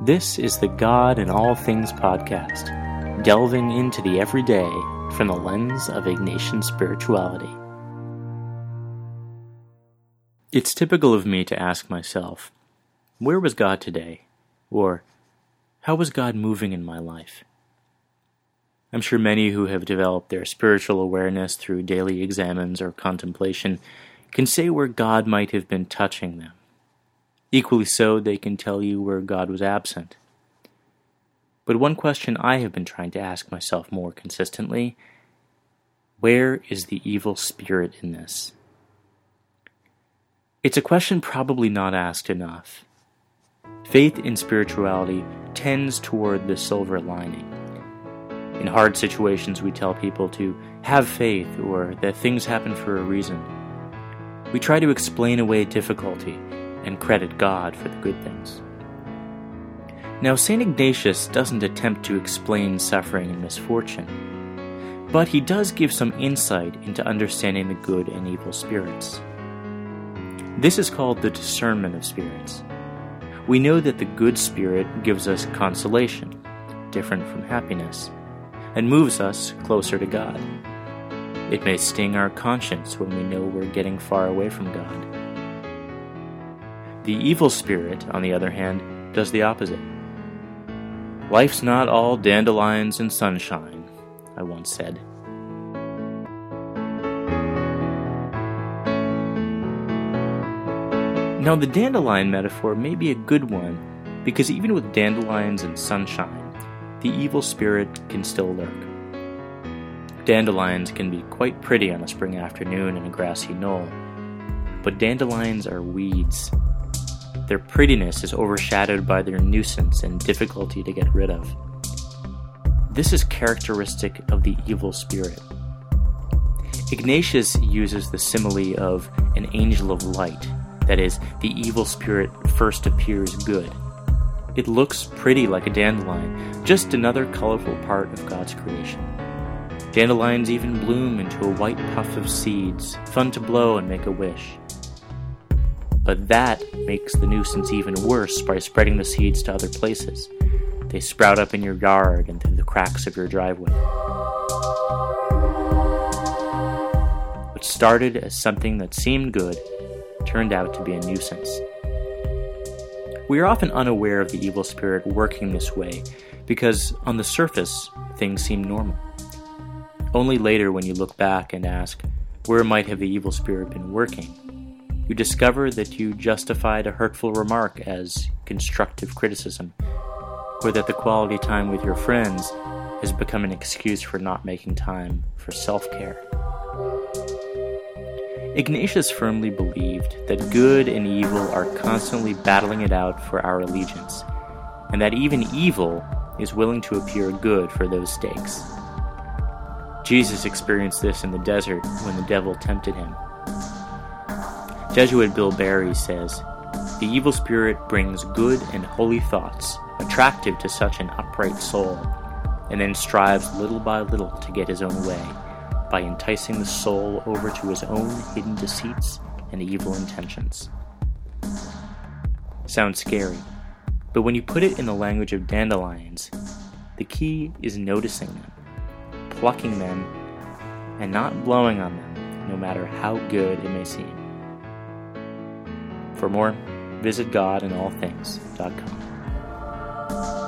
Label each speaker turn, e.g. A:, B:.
A: This is the God in All Things podcast, delving into the everyday from the lens of Ignatian spirituality. It's typical of me to ask myself, where was God today? Or, how was God moving in my life? I'm sure many who have developed their spiritual awareness through daily examens or contemplation can say where God might have been touching them. Equally so, they can tell you where God was absent. But one question I have been trying to ask myself more consistently where is the evil spirit in this? It's a question probably not asked enough. Faith in spirituality tends toward the silver lining. In hard situations, we tell people to have faith or that things happen for a reason. We try to explain away difficulty and credit God for the good things. Now, St. Ignatius doesn't attempt to explain suffering and misfortune, but he does give some insight into understanding the good and evil spirits. This is called the discernment of spirits. We know that the good spirit gives us consolation, different from happiness, and moves us closer to God. It may sting our conscience when we know we're getting far away from God. The evil spirit, on the other hand, does the opposite. Life's not all dandelions and sunshine, I once said. Now, the dandelion metaphor may be a good one because even with dandelions and sunshine, the evil spirit can still lurk. Dandelions can be quite pretty on a spring afternoon in a grassy knoll, but dandelions are weeds their prettiness is overshadowed by their nuisance and difficulty to get rid of. This is characteristic of the evil spirit. Ignatius uses the simile of an angel of light, that is, the evil spirit first appears good. It looks pretty like a dandelion, just another colorful part of God's creation. Dandelions even bloom into a white puff of seeds, fun to blow and make a wish. But that makes the nuisance even worse by spreading the seeds to other places. They sprout up in your yard and through the cracks of your driveway. What started as something that seemed good turned out to be a nuisance. We are often unaware of the evil spirit working this way because, on the surface, things seem normal. Only later, when you look back and ask, where might have the evil spirit been working, you discover that you justified a hurtful remark as constructive criticism, or that the quality time with your friends has become an excuse for not making time for self care. Ignatius firmly believed that good and evil are constantly battling it out for our allegiance, and that even evil is willing to appear good for those stakes. Jesus experienced this in the desert when the devil tempted him. Jesuit Bill Barry says, The evil spirit brings good and holy thoughts, attractive to such an upright soul, and then strives little by little to get his own way, by enticing the soul over to his own hidden deceits and evil intentions. Sounds scary, but when you put it in the language of dandelions, the key is noticing them, plucking them, and not blowing on them, no matter how good it may seem. For more, visit godinallthings.com.